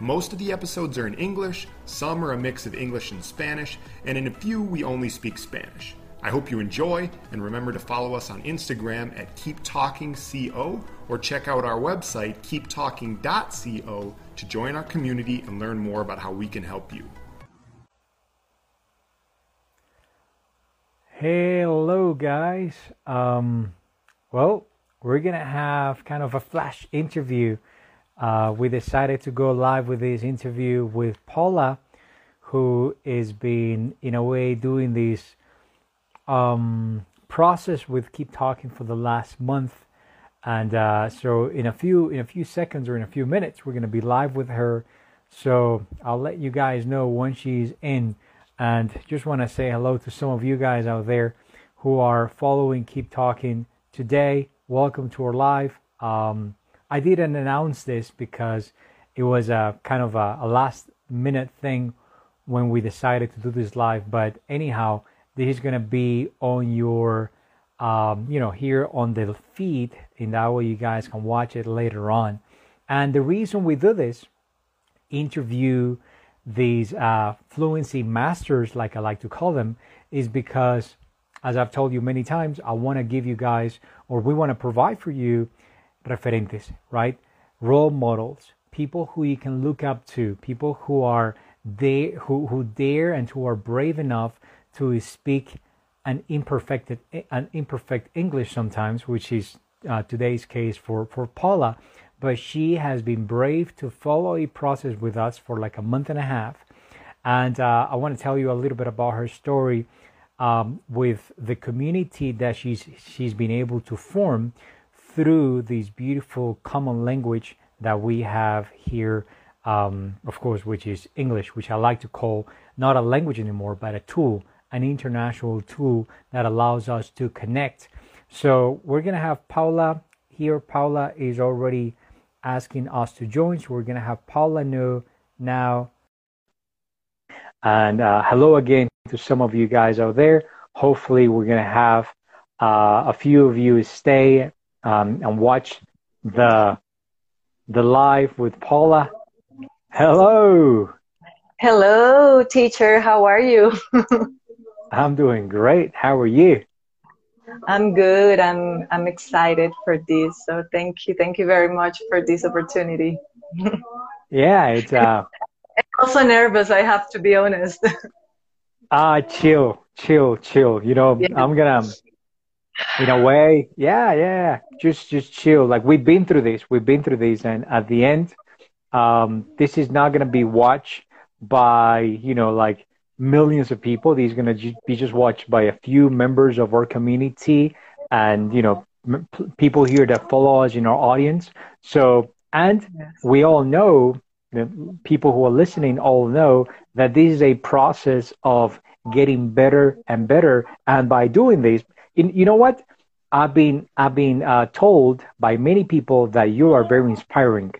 Most of the episodes are in English, some are a mix of English and Spanish, and in a few we only speak Spanish. I hope you enjoy, and remember to follow us on Instagram at KeepTalkingCO or check out our website, keeptalking.co, to join our community and learn more about how we can help you. Hello, guys. Um, well, we're gonna have kind of a flash interview uh, we decided to go live with this interview with Paula, who is been in a way doing this um, process with Keep Talking for the last month, and uh, so in a few in a few seconds or in a few minutes, we're going to be live with her. So I'll let you guys know when she's in, and just want to say hello to some of you guys out there who are following Keep Talking today. Welcome to our live. Um, I didn't announce this because it was a kind of a, a last minute thing when we decided to do this live. But anyhow, this is gonna be on your, um, you know, here on the feed, in that way you guys can watch it later on. And the reason we do this, interview these uh, fluency masters, like I like to call them, is because, as I've told you many times, I want to give you guys, or we want to provide for you referentes, right? Role models, people who you can look up to, people who are they who, who dare and who are brave enough to speak an imperfect an imperfect English sometimes, which is uh, today's case for for Paula. But she has been brave to follow a process with us for like a month and a half, and uh, I want to tell you a little bit about her story um, with the community that she's she's been able to form through this beautiful common language that we have here, um, of course, which is English, which I like to call not a language anymore, but a tool, an international tool that allows us to connect. So we're going to have Paula here. Paula is already asking us to join. So we're going to have Paula know now. And uh, hello again to some of you guys out there. Hopefully, we're going to have uh, a few of you stay um, and watch the the live with Paula. Hello. Hello, teacher. How are you? I'm doing great. How are you? I'm good. I'm I'm excited for this. So thank you. Thank you very much for this opportunity. yeah, it's uh I'm also nervous, I have to be honest. Ah, uh, chill, chill, chill. You know, yeah. I'm gonna in a way. Yeah yeah. Just just chill. Like we've been through this. We've been through this and at the end um this is not going to be watched by you know like millions of people. These are going to be just watched by a few members of our community and you know m- people here that follow us in our audience. So and we all know the people who are listening all know that this is a process of getting better and better. And by doing this you know what? I've been I've been uh, told by many people that you are very inspiring.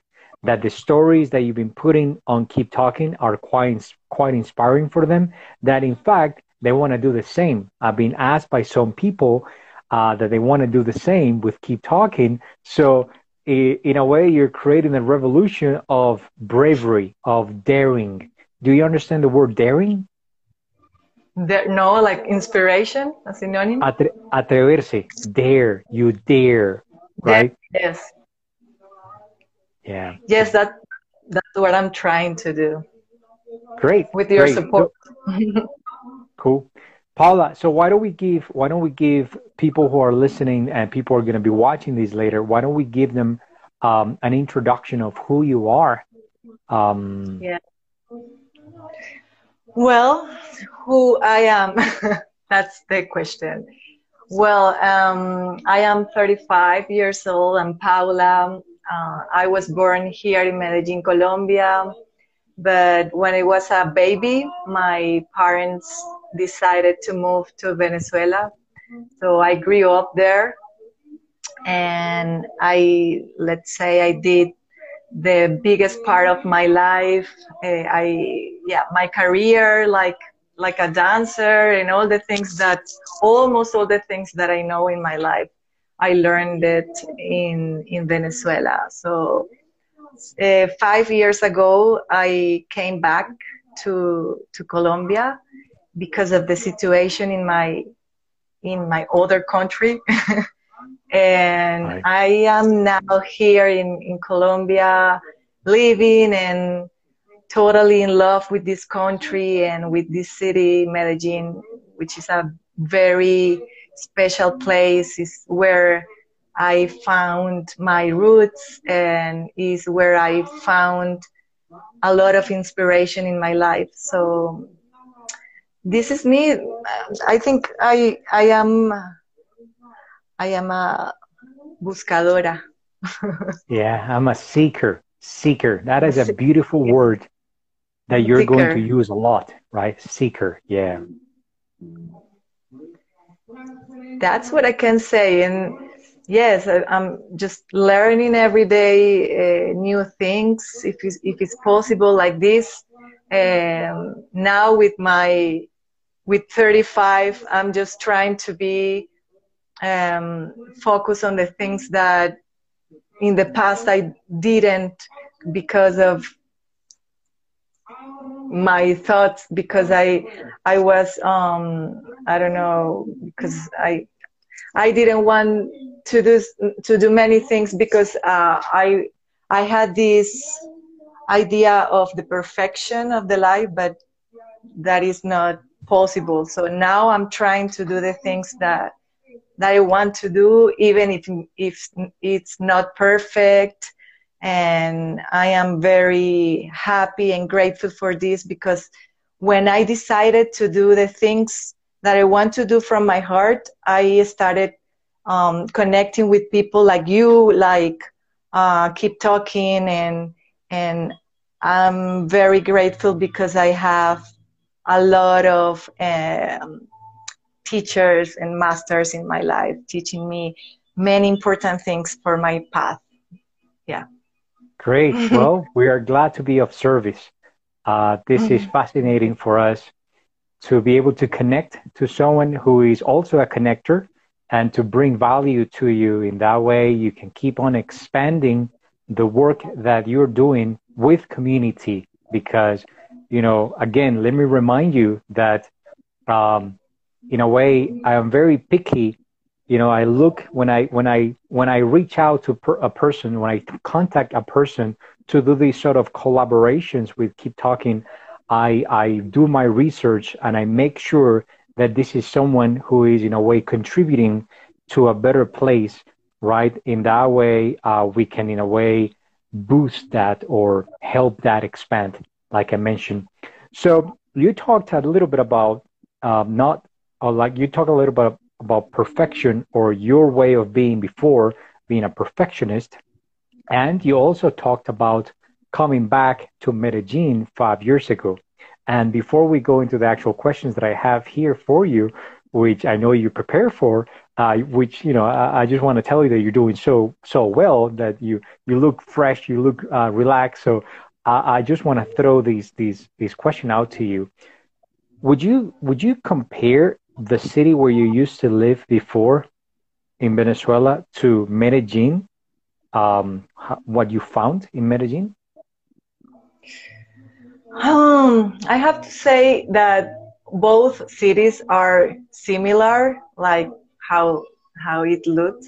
That the stories that you've been putting on Keep Talking are quite quite inspiring for them. That in fact they want to do the same. I've been asked by some people uh, that they want to do the same with Keep Talking. So in a way, you're creating a revolution of bravery, of daring. Do you understand the word daring? There, no, like inspiration, a synonym. Atre atreverse, dare, you dare, right? Yes. Yeah. Yes, that that's what I'm trying to do. Great. With your great. support. cool. Paula, so why don't we give why don't we give people who are listening and people are going to be watching these later, why don't we give them um, an introduction of who you are? Um, yeah. Well, who I am, that's the question. Well, um, I am 35 years old. I'm Paula. Uh, I was born here in Medellin, Colombia. But when I was a baby, my parents decided to move to Venezuela. So I grew up there and I, let's say I did the biggest part of my life. Uh, I, yeah, my career, like, like a dancer and all the things that, almost all the things that I know in my life, I learned it in, in Venezuela. So uh, five years ago, I came back to, to Colombia because of the situation in my, in my other country. and right. I am now here in, in Colombia, living and totally in love with this country and with this city, Medellin, which is a very special place. Is where I found my roots and is where I found a lot of inspiration in my life. So this is me. I think I I am I am a buscadora. yeah, I'm a seeker. Seeker. That is a beautiful word that you're seeker. going to use a lot, right? Seeker. Yeah. That's what I can say. And yes, I'm just learning every day uh, new things. If it's, if it's possible like this. Um, now with my with 35, I'm just trying to be um, focus on the things that in the past I didn't because of my thoughts because I I was um I don't know because I I didn't want to do to do many things because uh, I I had this idea of the perfection of the life but that is not possible so now I'm trying to do the things that that I want to do, even if if it's not perfect. And I am very happy and grateful for this because when I decided to do the things that I want to do from my heart, I started um, connecting with people like you, like uh, keep talking, and and I'm very grateful because I have a lot of um, teachers and masters in my life teaching me many important things for my path. Great. well, we are glad to be of service. Uh, this mm-hmm. is fascinating for us to be able to connect to someone who is also a connector and to bring value to you. In that way, you can keep on expanding the work that you're doing with community. Because, you know, again, let me remind you that um, in a way, I am very picky. You know, I look when I when I when I reach out to per, a person, when I contact a person to do these sort of collaborations with Keep Talking, I I do my research and I make sure that this is someone who is in a way contributing to a better place, right? In that way, uh, we can in a way boost that or help that expand, like I mentioned. So you talked a little bit about um, not like you talk a little bit about perfection or your way of being before being a perfectionist, and you also talked about coming back to Medellin five years ago. And before we go into the actual questions that I have here for you, which I know you prepare for, uh, which you know I, I, just want to tell you that you're doing so so well that you you look fresh, you look uh, relaxed. So I, I just want to throw these these these question out to you. Would you would you compare the city where you used to live before in Venezuela to Medellin? Um, what you found in Medellin? Um, I have to say that both cities are similar, like how how it looks,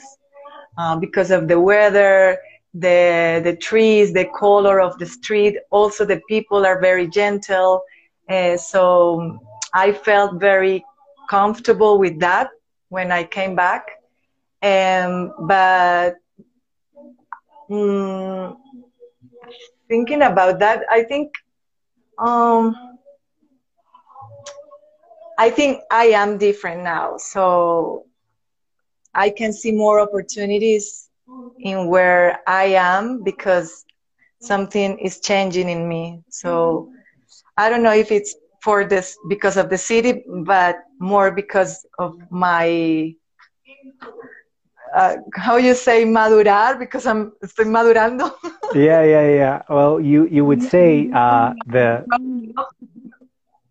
uh, because of the weather, the the trees, the color of the street. Also, the people are very gentle. Uh, so I felt very comfortable with that when I came back. Um, but um, thinking about that, I think um, I think I am different now. So I can see more opportunities in where I am because something is changing in me. So I don't know if it's for this because of the city, but more because of my uh, how you say madurar because I'm estoy madurando. yeah, yeah, yeah. Well, you you would say uh, the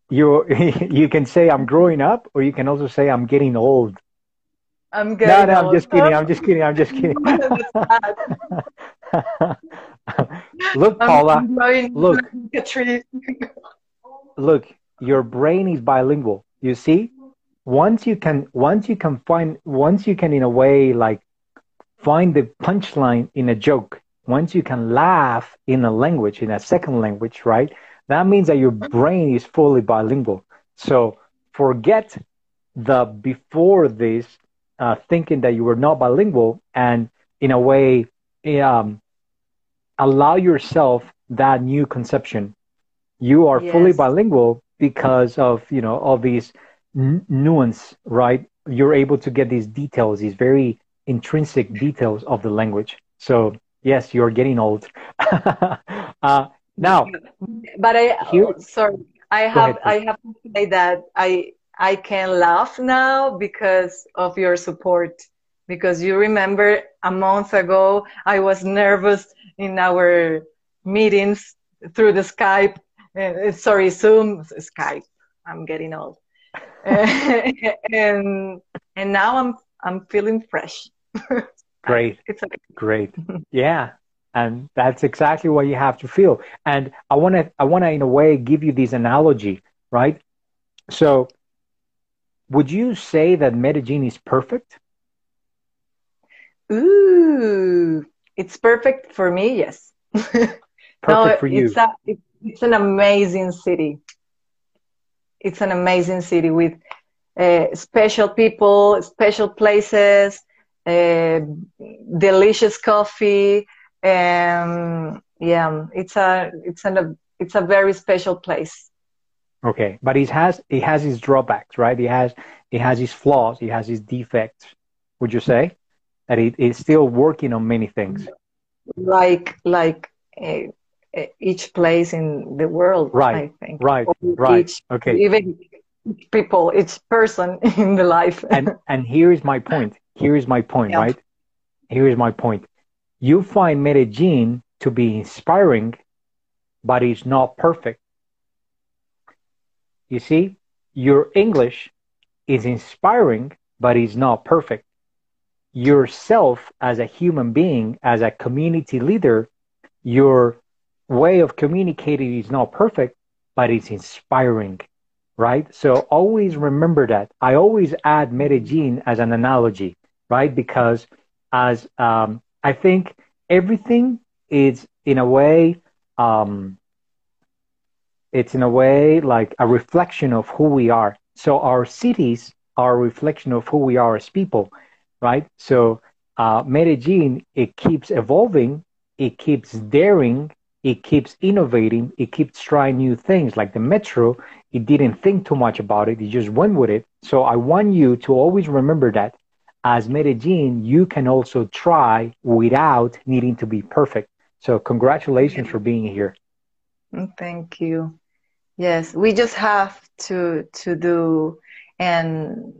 you you can say I'm growing up, or you can also say I'm getting old. I'm getting. No, no, old. I'm just kidding. I'm just kidding. I'm just kidding. look, Paula. Look. look, your brain is bilingual. You see, once you can, once you can find, once you can, in a way, like find the punchline in a joke. Once you can laugh in a language, in a second language, right? That means that your brain is fully bilingual. So forget the before this uh, thinking that you were not bilingual, and in a way, um, allow yourself that new conception. You are yes. fully bilingual because of you know all these n- nuance, right? You're able to get these details, these very intrinsic details of the language. So yes, you're getting old. uh, now, but I here, sorry, I have ahead, I have to say that I I can laugh now because of your support. Because you remember a month ago, I was nervous in our meetings through the Skype. Uh, sorry, Zoom, Skype. I'm getting old. and and now I'm I'm feeling fresh. Great. it's okay. Great. Yeah. And that's exactly what you have to feel. And I want to I want to in a way give you this analogy, right? So would you say that Medellin is perfect? Ooh, it's perfect for me, yes. perfect no, for you. It's, a, it's an amazing city. It's an amazing city with uh, special people, special places, uh, delicious coffee. Um, yeah, it's a it's an it's a very special place. Okay, but it has it has its drawbacks, right? It has it has its flaws, it has its defects. Would you say that it is still working on many things? Like like uh, each place in the world, right? I think. Right, right. Each, okay. Even people, each person in the life. and and here is my point. Here is my point, yeah. right? Here is my point. You find Medellin to be inspiring, but it's not perfect you see, your English is inspiring, but it's not perfect. Yourself as a human being, as a community leader, your way of communicating is not perfect, but it's inspiring, right? So always remember that. I always add Medellin as an analogy, right? Because as um, I think everything is in a way um, it's in a way like a reflection of who we are. So our cities are a reflection of who we are as people, right? So uh, Medellin, it keeps evolving, it keeps daring, it keeps innovating, it keeps trying new things. Like the metro, it didn't think too much about it, it just went with it. So I want you to always remember that as Medellin, you can also try without needing to be perfect. So congratulations for being here. Thank you. Yes, we just have to to do and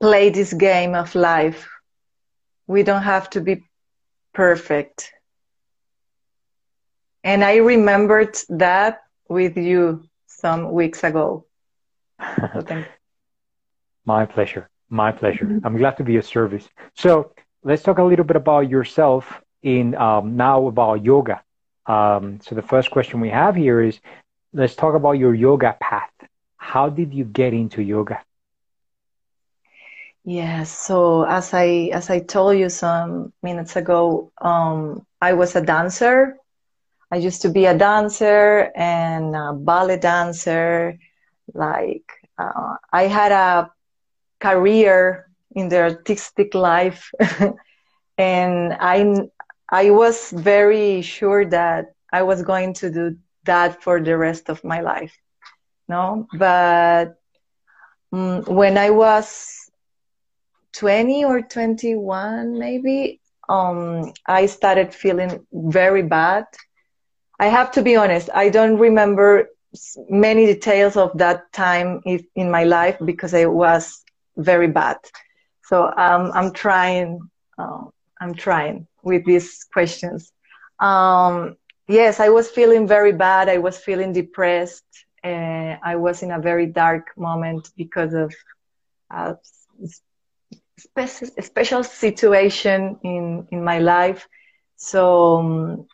play this game of life. We don't have to be perfect. And I remembered that with you some weeks ago. So My pleasure. My pleasure. Mm-hmm. I'm glad to be of service. So let's talk a little bit about yourself in um, now about yoga. Um, so the first question we have here is let's talk about your yoga path. How did you get into yoga? Yes, so as I as I told you some minutes ago, um, I was a dancer. I used to be a dancer and a ballet dancer. Like uh, I had a career in the artistic life, and I I was very sure that I was going to do that for the rest of my life. No, but um, when I was 20 or 21, maybe, um, I started feeling very bad. I have to be honest, I don't remember many details of that time in my life because I was very bad. So um, I'm trying. Uh, I'm trying with these questions. Um, yes, I was feeling very bad. I was feeling depressed. Uh, I was in a very dark moment because of a spe- special situation in in my life. So um,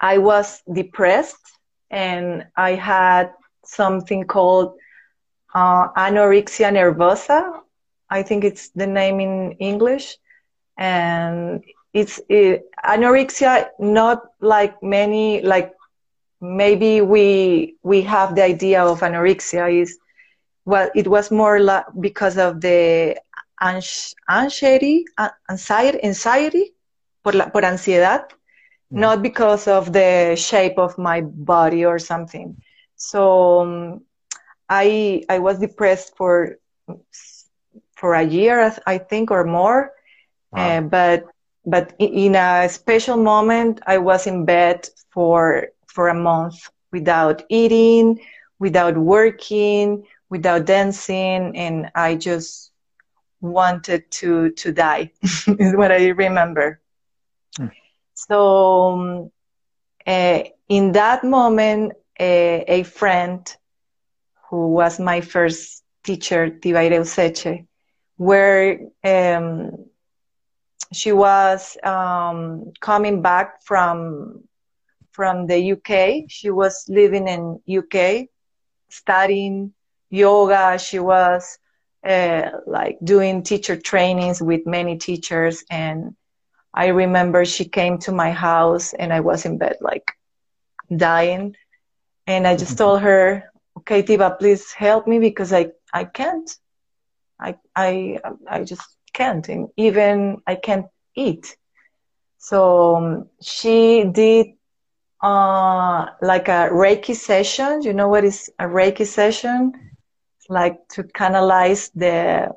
I was depressed, and I had something called uh, anorexia nervosa. I think it's the name in English, and it's it, anorexia not like many like maybe we we have the idea of anorexia is well it was more like because of the anxiety anxiety anxiety por la, por ansiedad. Not because of the shape of my body or something so um, i i was depressed for for a year i think or more wow. uh, but but in a special moment, I was in bed for for a month without eating, without working, without dancing, and I just wanted to to die. is what I remember. So uh, in that moment, uh, a friend who was my first teacher, Tibaire Useche, were um, she was um, coming back from from the UK. She was living in UK, studying yoga. She was uh, like doing teacher trainings with many teachers, and I remember she came to my house, and I was in bed like dying, and I just told her, "Okay, Tiba, please help me because I I can't. I I I just can't and even I can't eat. So um, she did uh, like a Reiki session. You know what is a Reiki session? It's like to canalize the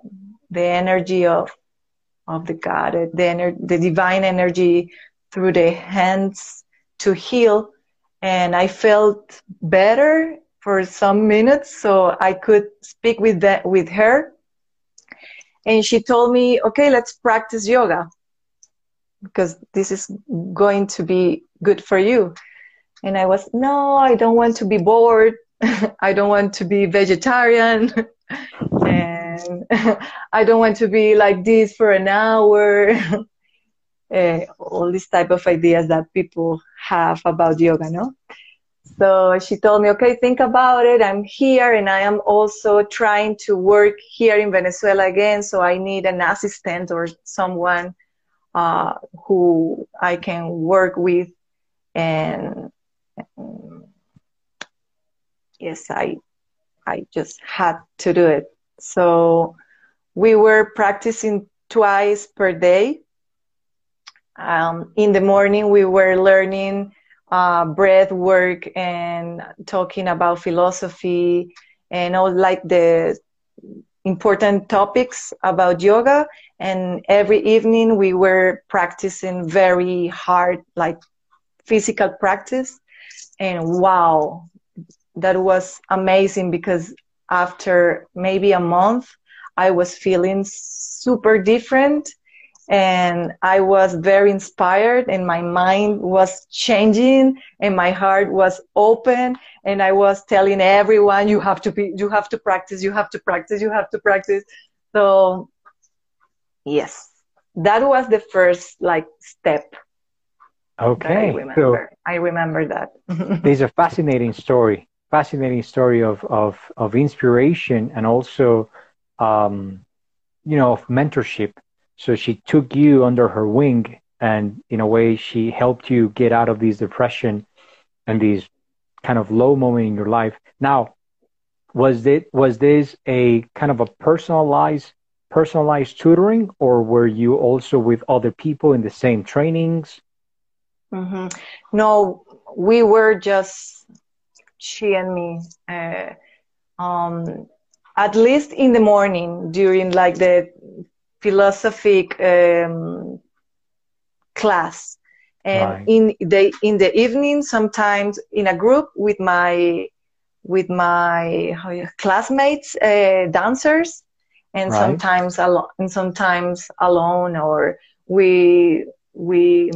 the energy of of the God, uh, the ener- the divine energy through the hands to heal. And I felt better for some minutes, so I could speak with that with her and she told me, okay, let's practice yoga because this is going to be good for you. And I was, no, I don't want to be bored. I don't want to be vegetarian. and I don't want to be like this for an hour. uh, all these type of ideas that people have about yoga, no? So she told me, okay, think about it. I'm here and I am also trying to work here in Venezuela again. So I need an assistant or someone uh, who I can work with. And, and yes, I, I just had to do it. So we were practicing twice per day. Um, in the morning, we were learning uh, breath work and talking about philosophy and all like the important topics about yoga. And every evening we were practicing very hard, like physical practice. And wow, that was amazing because after maybe a month, I was feeling super different and I was very inspired and my mind was changing and my heart was open and I was telling everyone you have to be you have to practice you have to practice you have to practice. So yes that was the first like step okay I remember so I remember that. There's a fascinating story fascinating story of of of inspiration and also um you know of mentorship so she took you under her wing and in a way she helped you get out of these depression and these kind of low moment in your life. Now, was it was this a kind of a personalized personalized tutoring or were you also with other people in the same trainings? Mm-hmm. No, we were just she and me. Uh, um, at least in the morning during like the philosophic um, class and right. in the in the evening sometimes in a group with my with my classmates, uh, dancers, and right. sometimes alone, and sometimes alone, or we we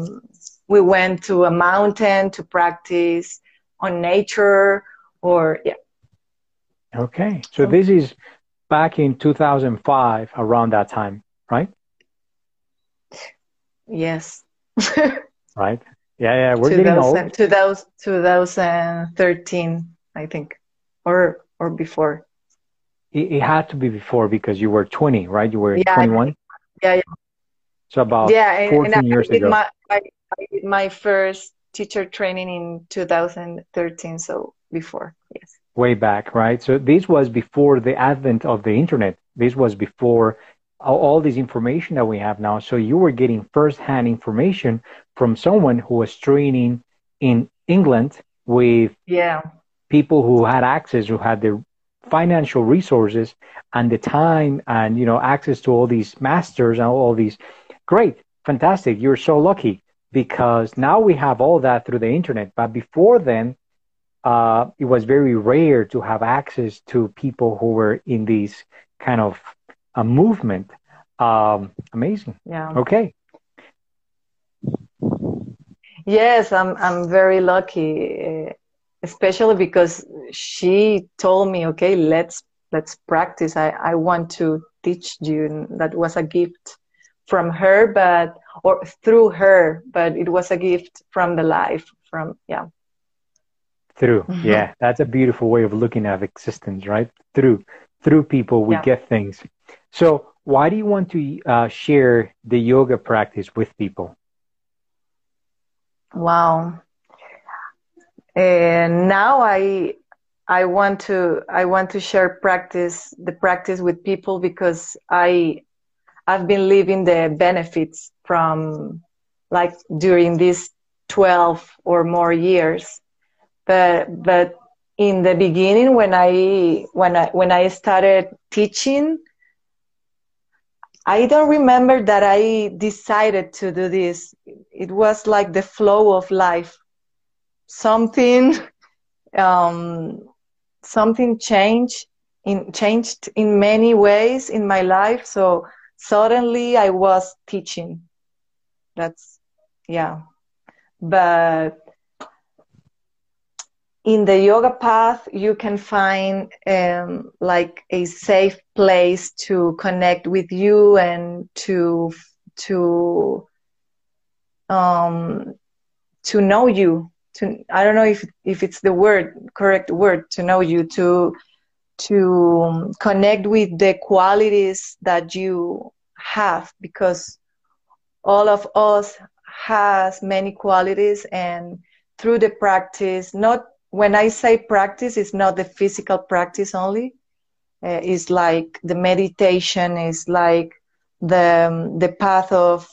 we went to a mountain to practice on nature, or yeah. Okay, so this is back in 2005, around that time, right? Yes. right. Yeah, yeah, we're getting old. 2000, 2013, I think, or or before. It, it, had to be before because you were 20, right? You were yeah, 21. Yeah, yeah. So about yeah, 14 and years ago. My, I, I did my first teacher training in 2013, so before, yes. Way back, right? So this was before the advent of the internet. This was before all this information that we have now. So you were getting firsthand information from someone who was training in England with yeah. people who had access, who had the financial resources and the time and you know access to all these masters and all these. Great, fantastic! You're so lucky because now we have all that through the internet. But before then, uh, it was very rare to have access to people who were in these kind of a movement. Um, amazing. Yeah. Okay. Yes, I'm. I'm very lucky, uh, especially because she told me, "Okay, let's let's practice. I I want to teach you." And that was a gift from her, but or through her, but it was a gift from the life. From yeah. Through, mm-hmm. yeah, that's a beautiful way of looking at existence, right? Through, through people, we yeah. get things. So, why do you want to uh, share the yoga practice with people? Wow. And now I I want to I want to share practice the practice with people because I I've been living the benefits from like during these 12 or more years but but in the beginning when I when I when I started teaching I don't remember that I decided to do this. It was like the flow of life. Something, um, something changed in changed in many ways in my life. So suddenly I was teaching. That's yeah, but in the yoga path you can find um, like a safe place to connect with you and to to um, to know you to i don't know if if it's the word correct word to know you to to connect with the qualities that you have because all of us has many qualities and through the practice not when I say practice, it's not the physical practice only. Uh, it's like the meditation is like the um, the path of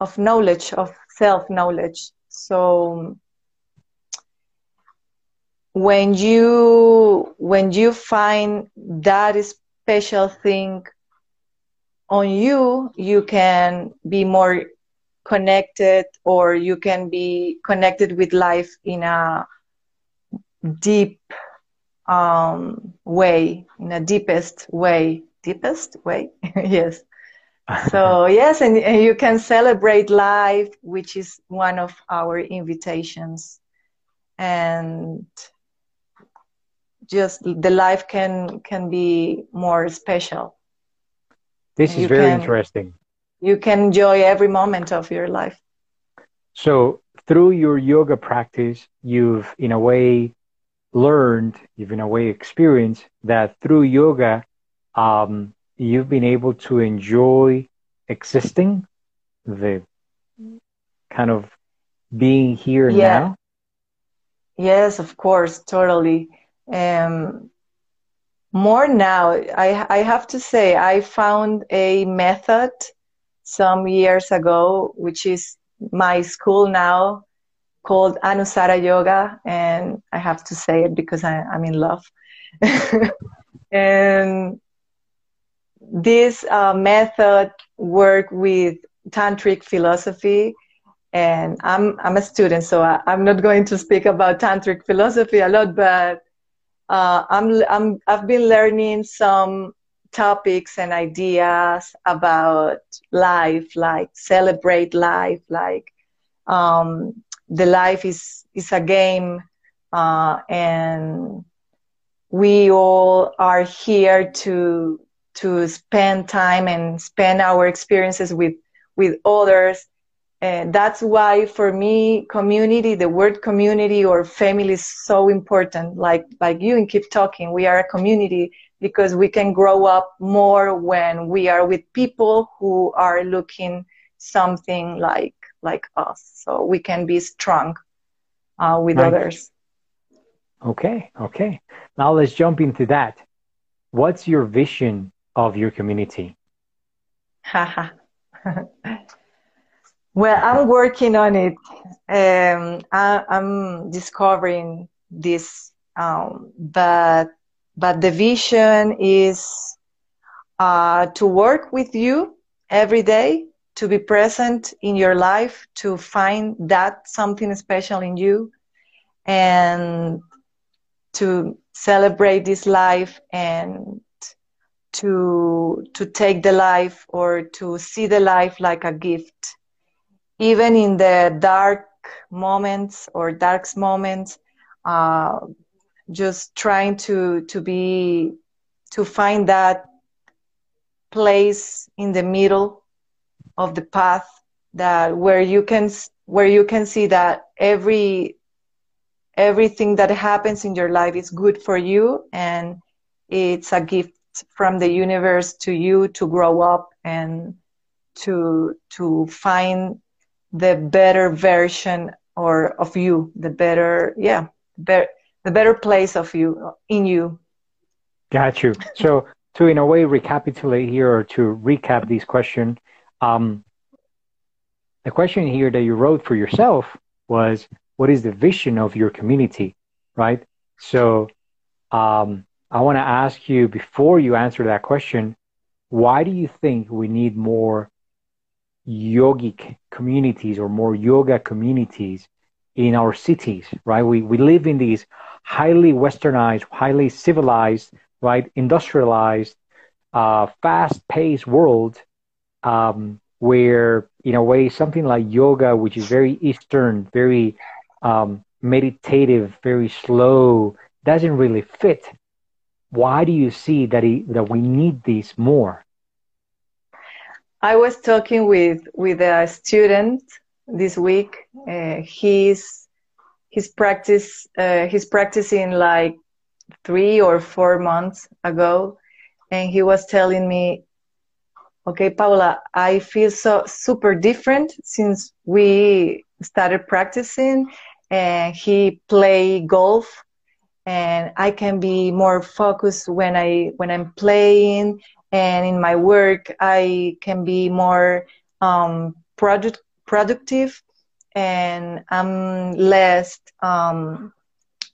of knowledge of self knowledge. So when you when you find that special thing on you, you can be more connected, or you can be connected with life in a deep um, way, in a deepest way. Deepest way, yes. so yes, and, and you can celebrate life, which is one of our invitations, and just the life can can be more special. This is very can, interesting. You can enjoy every moment of your life. So through your yoga practice, you've in a way learned, you've in a way experienced that through yoga, um, you've been able to enjoy existing, the kind of being here yeah. now. Yes, of course, totally. Um, more now, I, I have to say, I found a method some years ago, which is my school now called Anusara Yoga, and I have to say it because I, am in love. and this uh, method work with tantric philosophy, and I'm I'm a student, so I, I'm not going to speak about tantric philosophy a lot, but uh, I'm, I'm, I've been learning some topics and ideas about life, like celebrate life, like um, the life is is a game, uh, and we all are here to to spend time and spend our experiences with with others and that's why for me community the word community or family is so important. Like like you and keep talking we are a community because we can grow up more when we are with people who are looking something like like us. So we can be strong uh, with right. others. Okay okay. Now let's jump into that. What's your vision of your community well i'm working on it. Um, I, am discovering this um, but but the vision is uh, to work with you every day to be present in your life to find that something special in you and to celebrate this life and to to take the life or to see the life like a gift even in the dark moments or dark moments uh, just trying to to be to find that place in the middle of the path that where you can where you can see that every everything that happens in your life is good for you and it's a gift from the universe to you to grow up and to to find the better version or of you the better yeah better the better place of you in you. Got you. So to in a way recapitulate here or to recap this question um, the question here that you wrote for yourself was what is the vision of your community right? So um, i want to ask you before you answer that question why do you think we need more yogic communities or more yoga communities in our cities right? We, we live in these highly westernized highly civilized right? Industrialized uh, fast-paced world um, where in a way something like yoga which is very eastern very um, meditative very slow doesn't really fit. Why do you see that he, that we need this more i was talking with with a student this week. Uh, he's he's practice uh, he's practicing like three or four months ago and he was telling me Okay, Paula, I feel so super different since we started practicing and he play golf and I can be more focused when I when I'm playing and in my work I can be more um, product productive and I'm less um,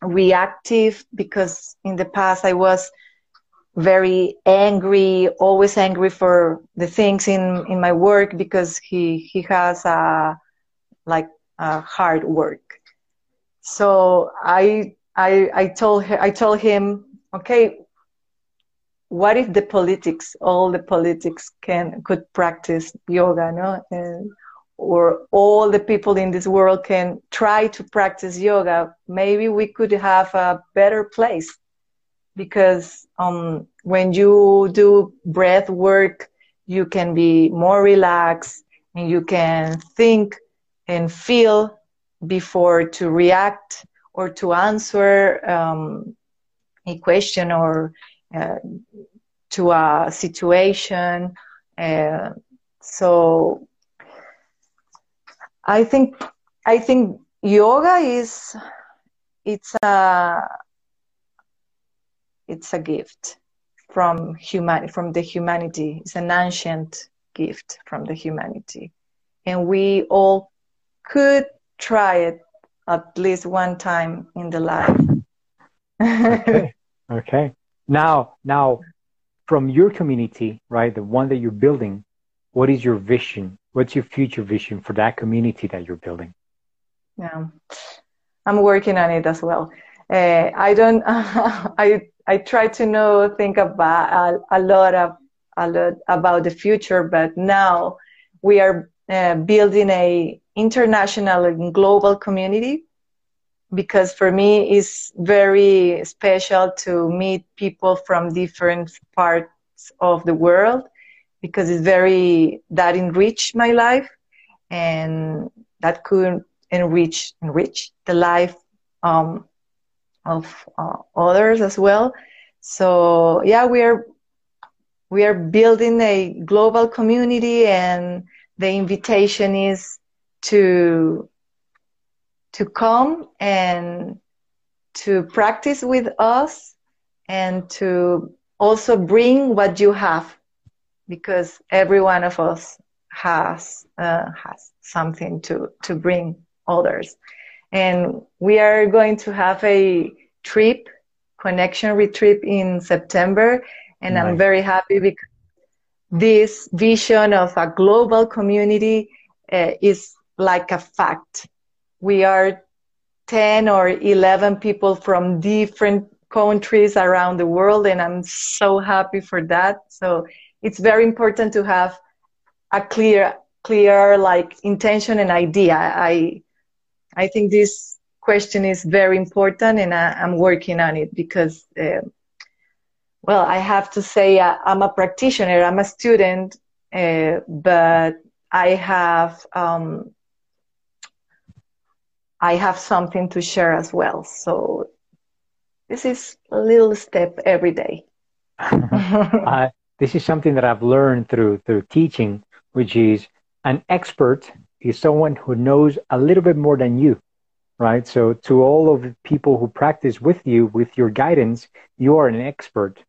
reactive because in the past I was very angry, always angry for the things in, in my work because he, he has a, like a hard work. So I, I, I told I told him, okay, what if the politics, all the politics can, could practice yoga, no? And, or all the people in this world can try to practice yoga, maybe we could have a better place because um, when you do breath work, you can be more relaxed and you can think and feel before to react or to answer um, a question or uh, to a situation. Uh, so I think I think yoga is it's a it's a gift from human from the humanity. It's an ancient gift from the humanity. And we all could try it at least one time in the life. Okay. Okay now now from your community right the one that you're building what is your vision? What's your future vision for that community that you're building? Yeah. I'm working on it as well. Uh, I don't. I I try to know think about a, a lot of a lot about the future, but now we are uh, building a international and global community because for me it's very special to meet people from different parts of the world because it's very that enrich my life and that could enrich enrich the life um, of uh, others as well. So yeah, we are we are building a global community, and the invitation is to to come and to practice with us and to also bring what you have because every one of us has uh, has something to to bring others and we are going to have a trip, connection retreat in September. And nice. I'm very happy because this vision of a global community uh, is like a fact. We are 10 or 11 people from different countries around the world, and I'm so happy for that. So it's very important to have a clear, clear like intention and idea. I I think this question is very important and I, am working on it because, uh, well, I have to say uh, I'm a practitioner, I'm a student, uh, but I have, um, I have something to share as well. So this is a little step every day. this is something that I've learned through through teaching, which is an expert is someone who knows a little bit more than you, right? So to all of the people who practice with you, with your guidance, you are an expert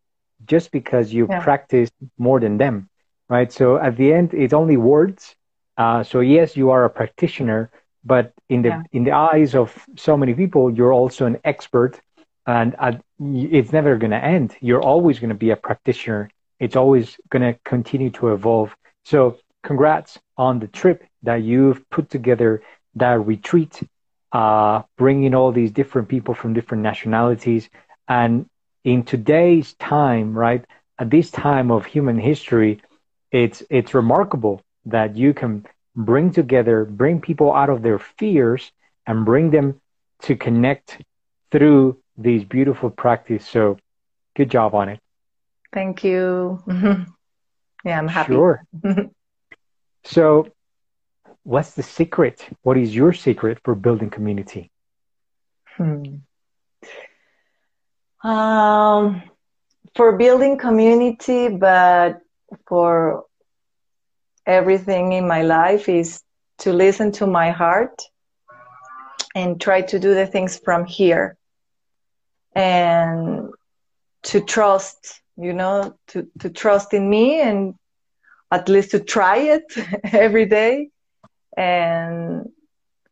just because you yeah. practice more than them, right? So at the end, it's only words. Uh, so yes, you are a practitioner, but in the yeah. in the eyes of so many people, you're also an expert, and uh, it's never going to end. You're always going to be a practitioner. It's always going to continue to evolve. So congrats on the trip that you've put together that retreat, uh, bringing all these different people from different nationalities. And in today's time, right, at this time of human history, it's it's remarkable that you can bring together, bring people out of their fears, and bring them to connect through these beautiful practice. So, good job on it. Thank you. yeah, I'm happy. Sure. so, what's the secret? What is your secret for building community? Hmm. Um, for building community, but for everything in my life is to listen to my heart and try to do the things from here. And to trust you know to, to trust in me and at least to try it every day. And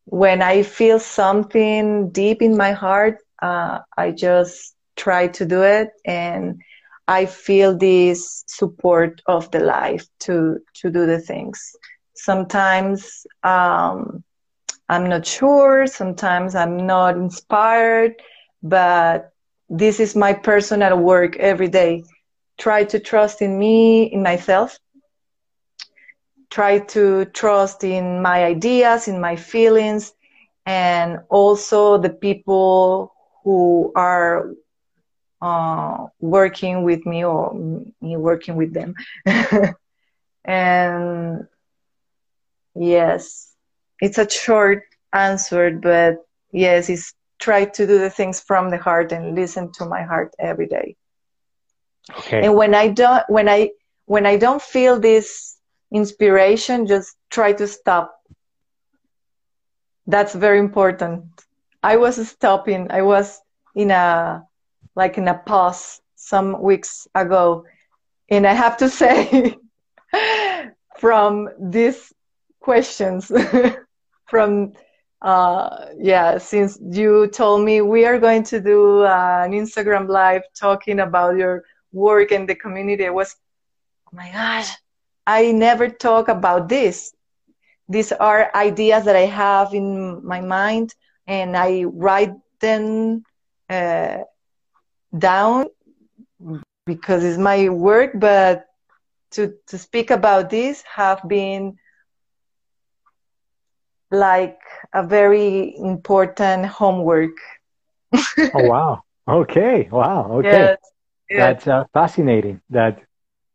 when I feel something deep in my heart, uh, I just try to do it, and I feel this support of the life to to do the things. Sometimes um, I'm not sure. Sometimes I'm not inspired, but this is my personal work every day. Try to trust in me, in myself, try to trust in my ideas, in my feelings, and also the people who are uh, working with me or me working with them. and yes, it's a short answer, but yes, it's try to do the things from the heart and listen to my heart every day. Okay. And when I don't, when I, when I don't feel this inspiration, just try to stop. That's very important. I was stopping. I was in a like in a pause some weeks ago, and I have to say, from these questions, from uh, yeah, since you told me we are going to do uh, an Instagram live talking about your work and the community, I was, oh my gosh, I never talk about this. These are ideas that I have in my mind and I write them uh, down because it's my work, but to to speak about this have been like a very important homework. oh wow! Okay, wow. Okay, yes. that's uh, fascinating. That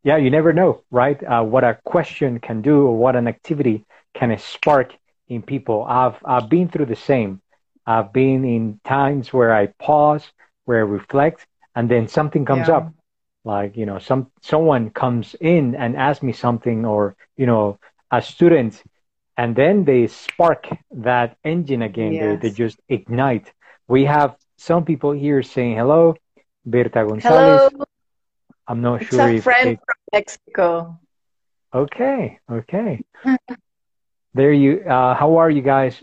yeah, you never know, right? Uh, what a question can do, or what an activity can spark in people. I've I've been through the same. I've been in times where I pause, where I reflect, and then something comes yeah. up. Like, you know, some someone comes in and asks me something or, you know, a student and then they spark that engine again. Yes. They, they just ignite. We have some people here saying hello, Berta Gonzalez. Hello. I'm not it's sure a if friend from Mexico. Okay, okay. there you. Uh, how are you guys?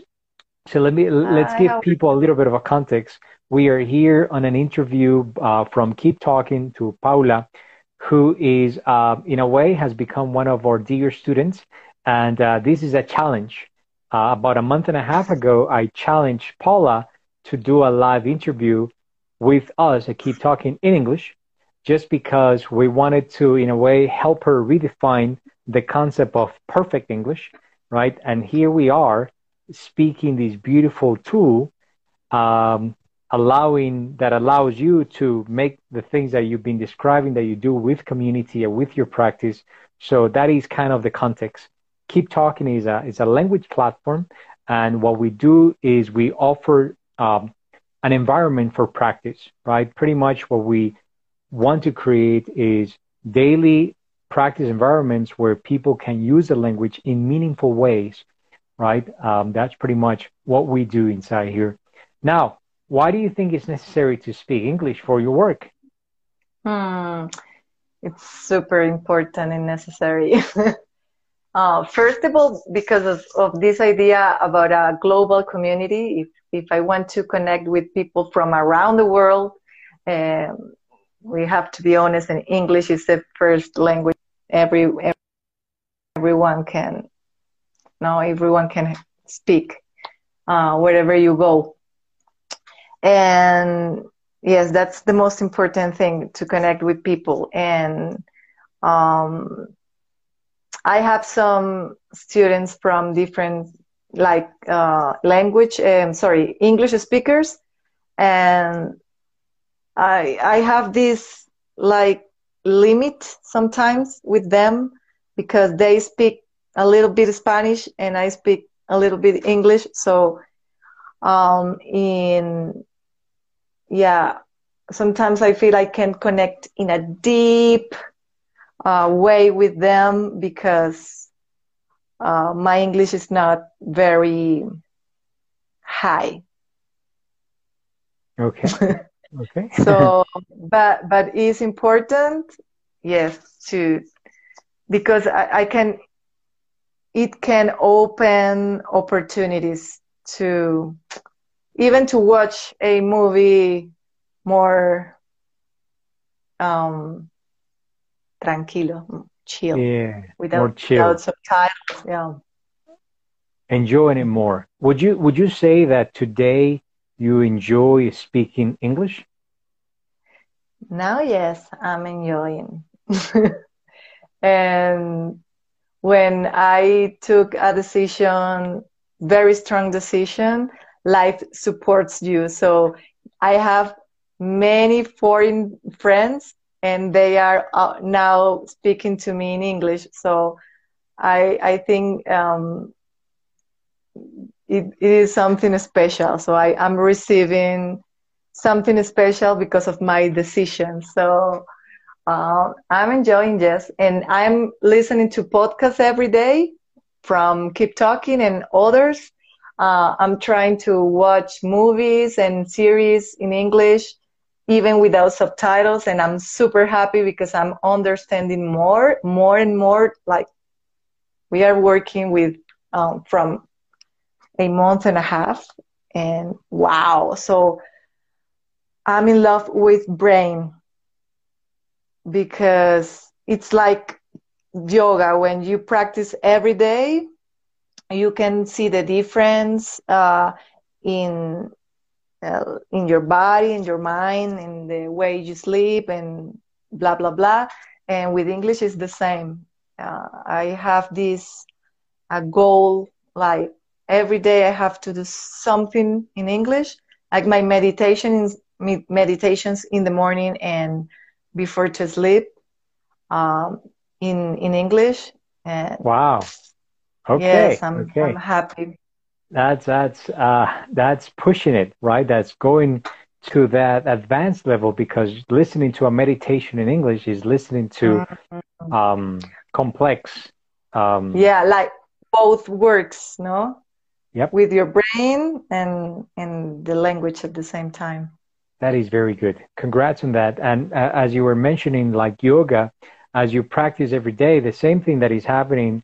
So let me let's give people a little bit of a context. We are here on an interview uh, from Keep Talking to Paula, who is uh, in a way has become one of our dear students, and uh, this is a challenge. Uh, about a month and a half ago, I challenged Paula to do a live interview with us at Keep Talking in English, just because we wanted to, in a way, help her redefine the concept of perfect English, right? And here we are speaking this beautiful tool, um, allowing that allows you to make the things that you've been describing that you do with community and with your practice. So that is kind of the context. Keep Talking is a is a language platform, and what we do is we offer um, an environment for practice. Right, pretty much what we want to create is daily practice environments where people can use the language in meaningful ways right? Um, that's pretty much what we do inside here. Now, why do you think it's necessary to speak English for your work? Hmm. It's super important and necessary. uh, first of all, because of, of, this idea about a global community, if, if I want to connect with people from around the world, um, we have to be honest, and English is the first language every everyone can now everyone can speak uh, wherever you go. And yes, that's the most important thing to connect with people. And um, I have some students from different like uh, language, um, sorry, English speakers, and I I have this like limit sometimes with them because they speak a little bit Spanish and I speak a little bit English. So, um, in yeah, sometimes I feel I can connect in a deep uh, way with them because uh, my English is not very high. Okay. Okay. so, but but it's important, yes, to because I, I can it can open opportunities to even to watch a movie more um tranquilo chill yeah without, more chill. without subtitles yeah. Enjoying it more. Would you would you say that today you enjoy speaking english? Now yes i'm enjoying. And when I took a decision, very strong decision, life supports you. So I have many foreign friends and they are uh, now speaking to me in English. So I, I think um, it, it is something special. So I am receiving something special because of my decision. So uh, I'm enjoying this, and I'm listening to podcasts every day from Keep Talking and others. Uh, I'm trying to watch movies and series in English, even without subtitles, and I'm super happy because I'm understanding more, more and more. Like we are working with um, from a month and a half, and wow! So I'm in love with brain because it's like yoga when you practice every day you can see the difference uh, in uh, in your body, in your mind, in the way you sleep, and blah blah blah. And with English, it's the same. Uh, I have this a goal like every day I have to do something in English, like my meditations meditations in the morning and before to sleep um, in in English. And wow. Okay. Yes, I'm, okay. I'm happy. That's that's uh, that's pushing it, right? That's going to that advanced level because listening to a meditation in English is listening to mm-hmm. um, complex. Um, yeah, like both works, no? Yep. With your brain and and the language at the same time. That is very good. Congrats on that. And uh, as you were mentioning, like yoga, as you practice every day, the same thing that is happening,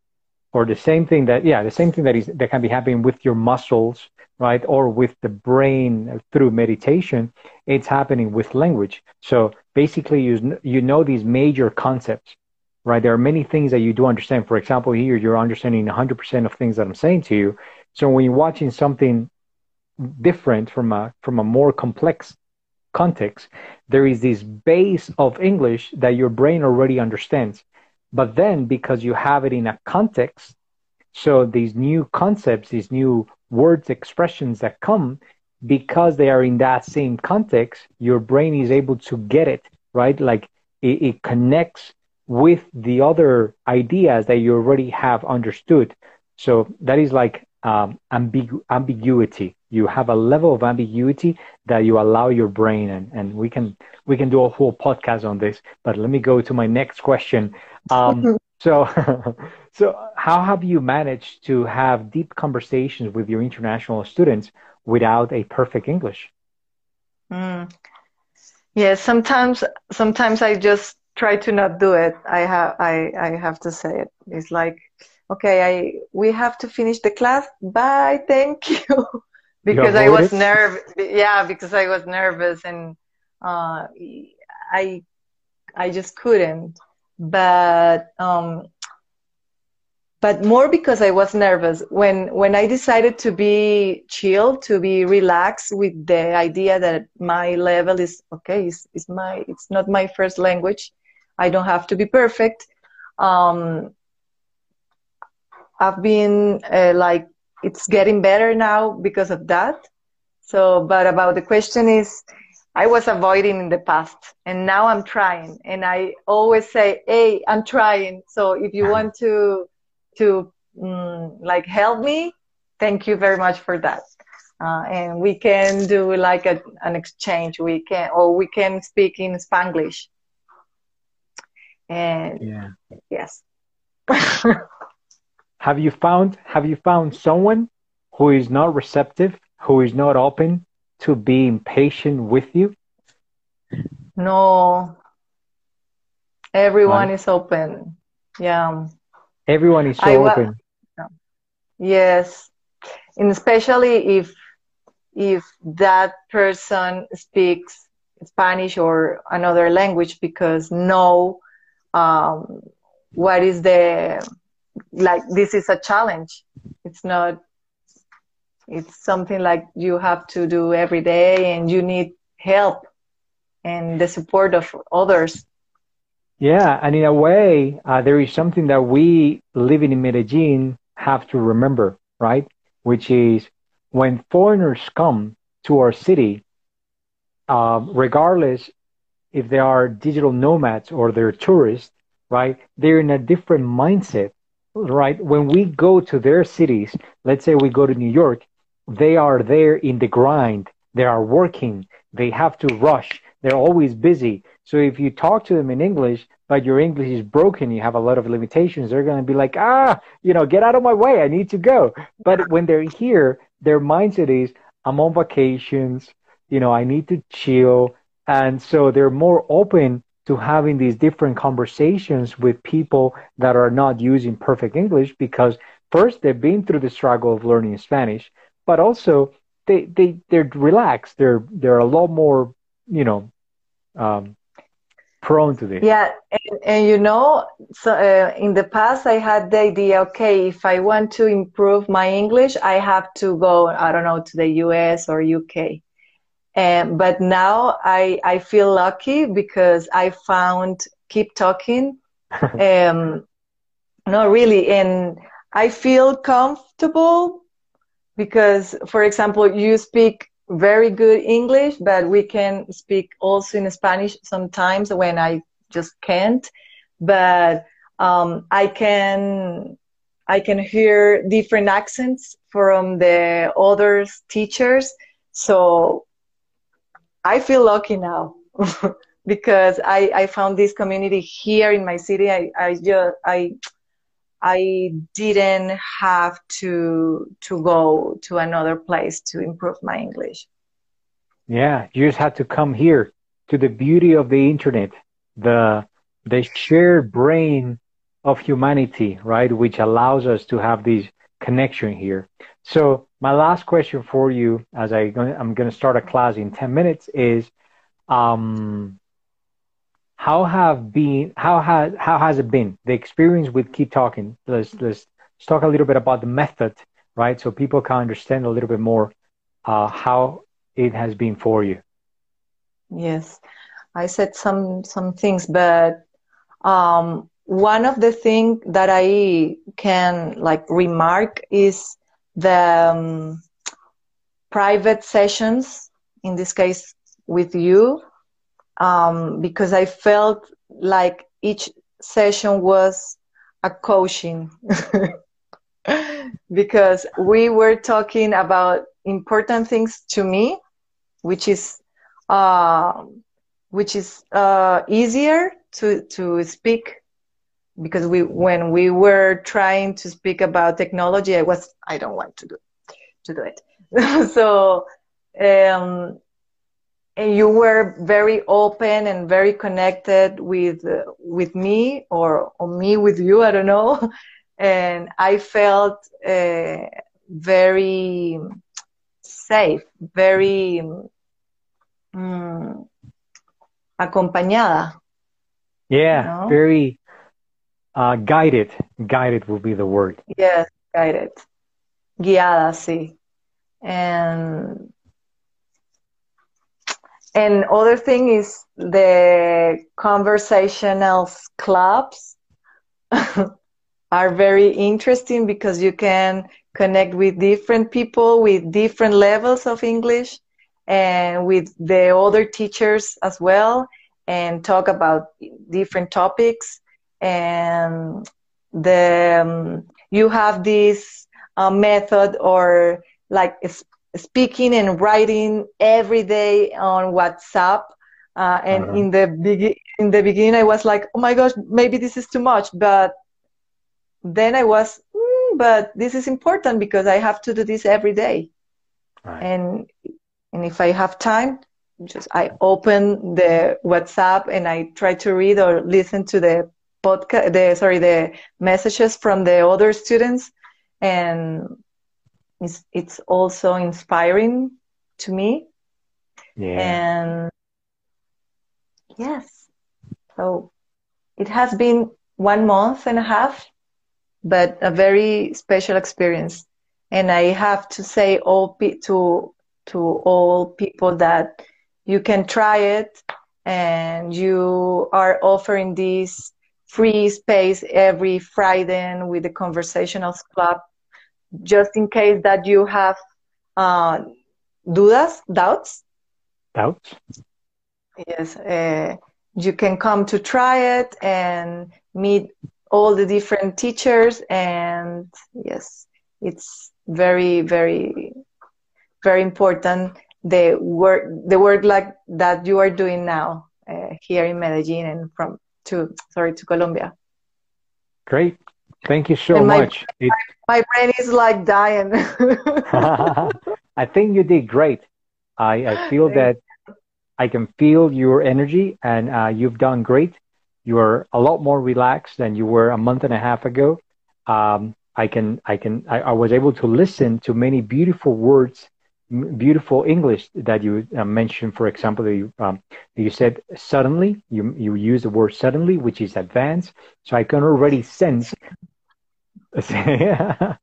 or the same thing that yeah, the same thing that is that can be happening with your muscles, right, or with the brain through meditation, it's happening with language. So basically, you you know these major concepts, right? There are many things that you do understand. For example, here you're understanding 100% of things that I'm saying to you. So when you're watching something different from a from a more complex context, there is this base of English that your brain already understands. But then because you have it in a context, so these new concepts, these new words, expressions that come, because they are in that same context, your brain is able to get it, right? Like it, it connects with the other ideas that you already have understood. So that is like um, ambigu- ambiguity. You have a level of ambiguity that you allow your brain, and, and we can we can do a whole podcast on this. But let me go to my next question. Um, so, so how have you managed to have deep conversations with your international students without a perfect English? Mm. Yeah, sometimes sometimes I just try to not do it. I have I I have to say it. It's like okay, I we have to finish the class. Bye, thank you. because you I was nervous. Yeah, because I was nervous and uh, I I just couldn't. But um, but more because I was nervous when when I decided to be chill, to be relaxed with the idea that my level is okay. It's, it's my it's not my first language. I don't have to be perfect. Um, I've been uh, like it's getting better now because of that. So, but about the question is, I was avoiding in the past, and now I'm trying. And I always say, "Hey, I'm trying." So if you want to to um, like help me, thank you very much for that. Uh, and we can do like a, an exchange. We can, or we can speak in Spanglish. And yeah. yes. have you found have you found someone who is not receptive who is not open to being patient with you? No. Everyone is open. Yeah. Everyone is so I, open. Yes. And especially if if that person speaks spanish or another language because know um, what is the like this is a challenge. It's not it's something like you have to do every day and you need help and the support of others. Yeah and in a way uh, there is something that we living in medellin have to remember right? Which is when foreigners come to our city um, regardless if they are digital nomads or they're tourists right? They're in a different mindset right? When we go to their cities, let's say we go to New York, they are there in the grind. They are working. They have to rush. They're always busy. So if you talk to them in English, but your English is broken, you have a lot of limitations, they're going to be like, ah, you know, get out of my way. I need to go. But when they're here, their mindset is, I'm on vacations. You know, I need to chill. And so they're more open to having these different conversations with people that are not using perfect English because first they've been through the struggle of learning Spanish, but also they they they're relaxed. They're they're a lot more you know um, prone to this. Yeah, and, and you know, so uh, in the past I had the idea, okay, if I want to improve my English, I have to go, I don't know, to the U.S. or U.K. And, but now I, I feel lucky because I found Keep Talking. um, no, really. And I feel comfortable because, for example, you speak very good English, but we can speak also in Spanish sometimes when I just can't. But um, I can I can hear different accents from the other teachers. So I feel lucky now because I, I found this community here in my city. I, I just, I, I didn't have to, to go to another place to improve my English. Yeah. You just had to come here to the beauty of the internet, the, the shared brain of humanity, right? Which allows us to have this connection here. So my last question for you, as I I'm going to start a class in 10 minutes, is um, how have been how has how has it been the experience with keep talking? Let's let's, let's talk a little bit about the method, right? So people can understand a little bit more uh, how it has been for you. Yes, I said some some things, but um, one of the things that I can like remark is the um, private sessions, in this case with you, um, because I felt like each session was a coaching. because we were talking about important things to me, which is uh, which is uh, easier to to speak because we when we were trying to speak about technology i was i don't want to do to do it. So um, and you were very open and very connected with uh, with me or, or me with you i don't know. And i felt uh, very safe very um, acompañada. Yeah you know? very uh, guided, guided will be the word. Yes, guided. Guiada, sí. And and other thing is the conversational clubs are very interesting because you can connect with different people with different levels of English and with the other teachers as well and talk about different topics and the um, you have this uh, method or like speaking and writing every day on WhatsApp. Uh, and uh-huh. in the be- in the beginning, I was like, "Oh my gosh, maybe this is too much." But then I was, mm, "But this is important because I have to do this every day." Right. And and if I have time, just I open the WhatsApp and I try to read or listen to the podcast, the sorry, the messages from the other students, and it's it's also inspiring to me. Yeah. And yes, so it has been one month and a half, but a very special experience. And I have to say all pe- to to all people that you can try it and you are offering this free space every Friday with the Conversational Club, just in case that you have uh, dudas, doubts. Doubts? Yes. Uh, you can come to try it and meet all the different teachers and yes it's very very very important the work the work like that you are doing now uh, here in medellin and from to sorry to Colombia. Great. Thank you so my, much. My, my, brain is like dying. I think you did great. I, I feel that I can feel your energy and uh, you've done great. You're a lot more relaxed than you were a month and a half ago. Um, I can, I can, I, I was able to listen to many beautiful words beautiful English that you uh, mentioned, for example, you, um, you said suddenly, you, you use the word suddenly, which is advanced. So I can already sense, yeah,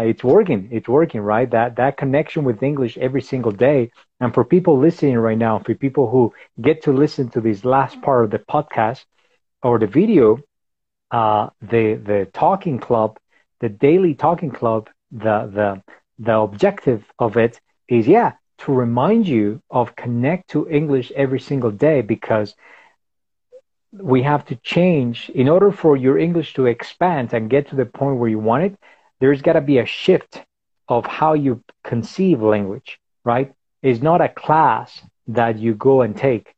it's working. It's working, right? That that connection with English every single day. And for people listening right now, for people who get to listen to this last part of the podcast or the video, uh, the the talking club, the daily talking club, the the the objective of it is yeah to remind you of connect to English every single day because we have to change in order for your English to expand and get to the point where you want it. There's got to be a shift of how you conceive language, right? It's not a class that you go and take.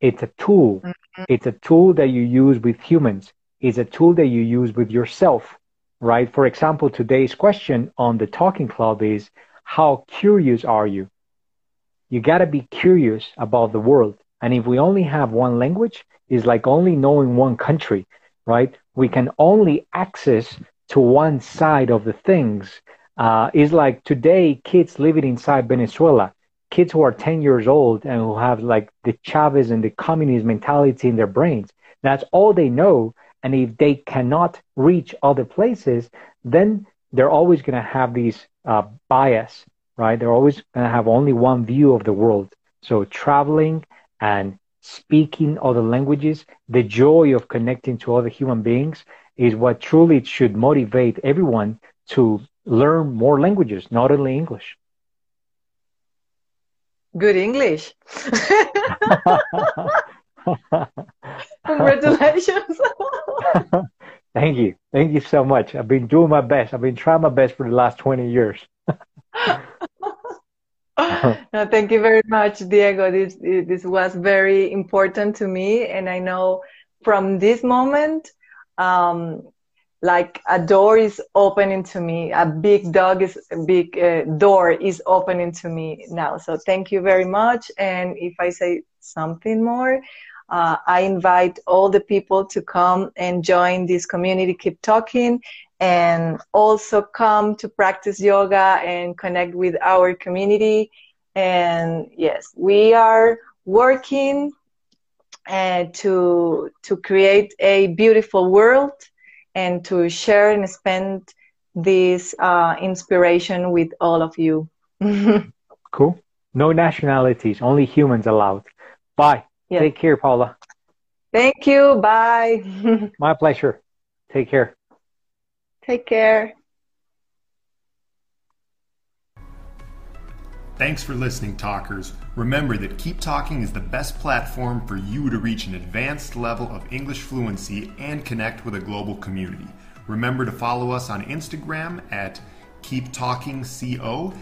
It's a tool. Mm-hmm. It's a tool that you use with humans. It's a tool that you use with yourself, right? For example, today's question on the talking club is how curious are you? You got to be curious about the world. And if we only have one language, it's like only knowing one country, right? We can only access to one side of the things. Uh, it's like today, kids living inside Venezuela, kids who are 10 years old and who have like the Chavez and the communist mentality in their brains. That's all they know. And if they cannot reach other places, then they're always going to have these uh, bias, right? They're always going to have only one view of the world. So traveling and speaking other languages, the joy of connecting to other human beings is what truly should motivate everyone to learn more languages, not only English. Good English. Congratulations. Thank you. Thank you so much. I've been doing my best. I've been trying my best for the last 20 years. no, thank you very much, Diego. This this was very important to me, and I know from this moment, um, like a door is opening to me. A big dog is a big uh, door is opening to me now. So thank you very much. And if I say something more, uh, I invite all the people to come and join this community. Keep talking and also come to practice yoga and connect with our community. And yes, we are working uh, to to create a beautiful world and to share and spend this uh, inspiration with all of you. cool. No nationalities, only humans allowed. Bye. Yes. Take care, Paula. Thank you. Bye. My pleasure. Take care. Take care. Thanks for listening, talkers. Remember that Keep Talking is the best platform for you to reach an advanced level of English fluency and connect with a global community. Remember to follow us on Instagram at Keep Talking CO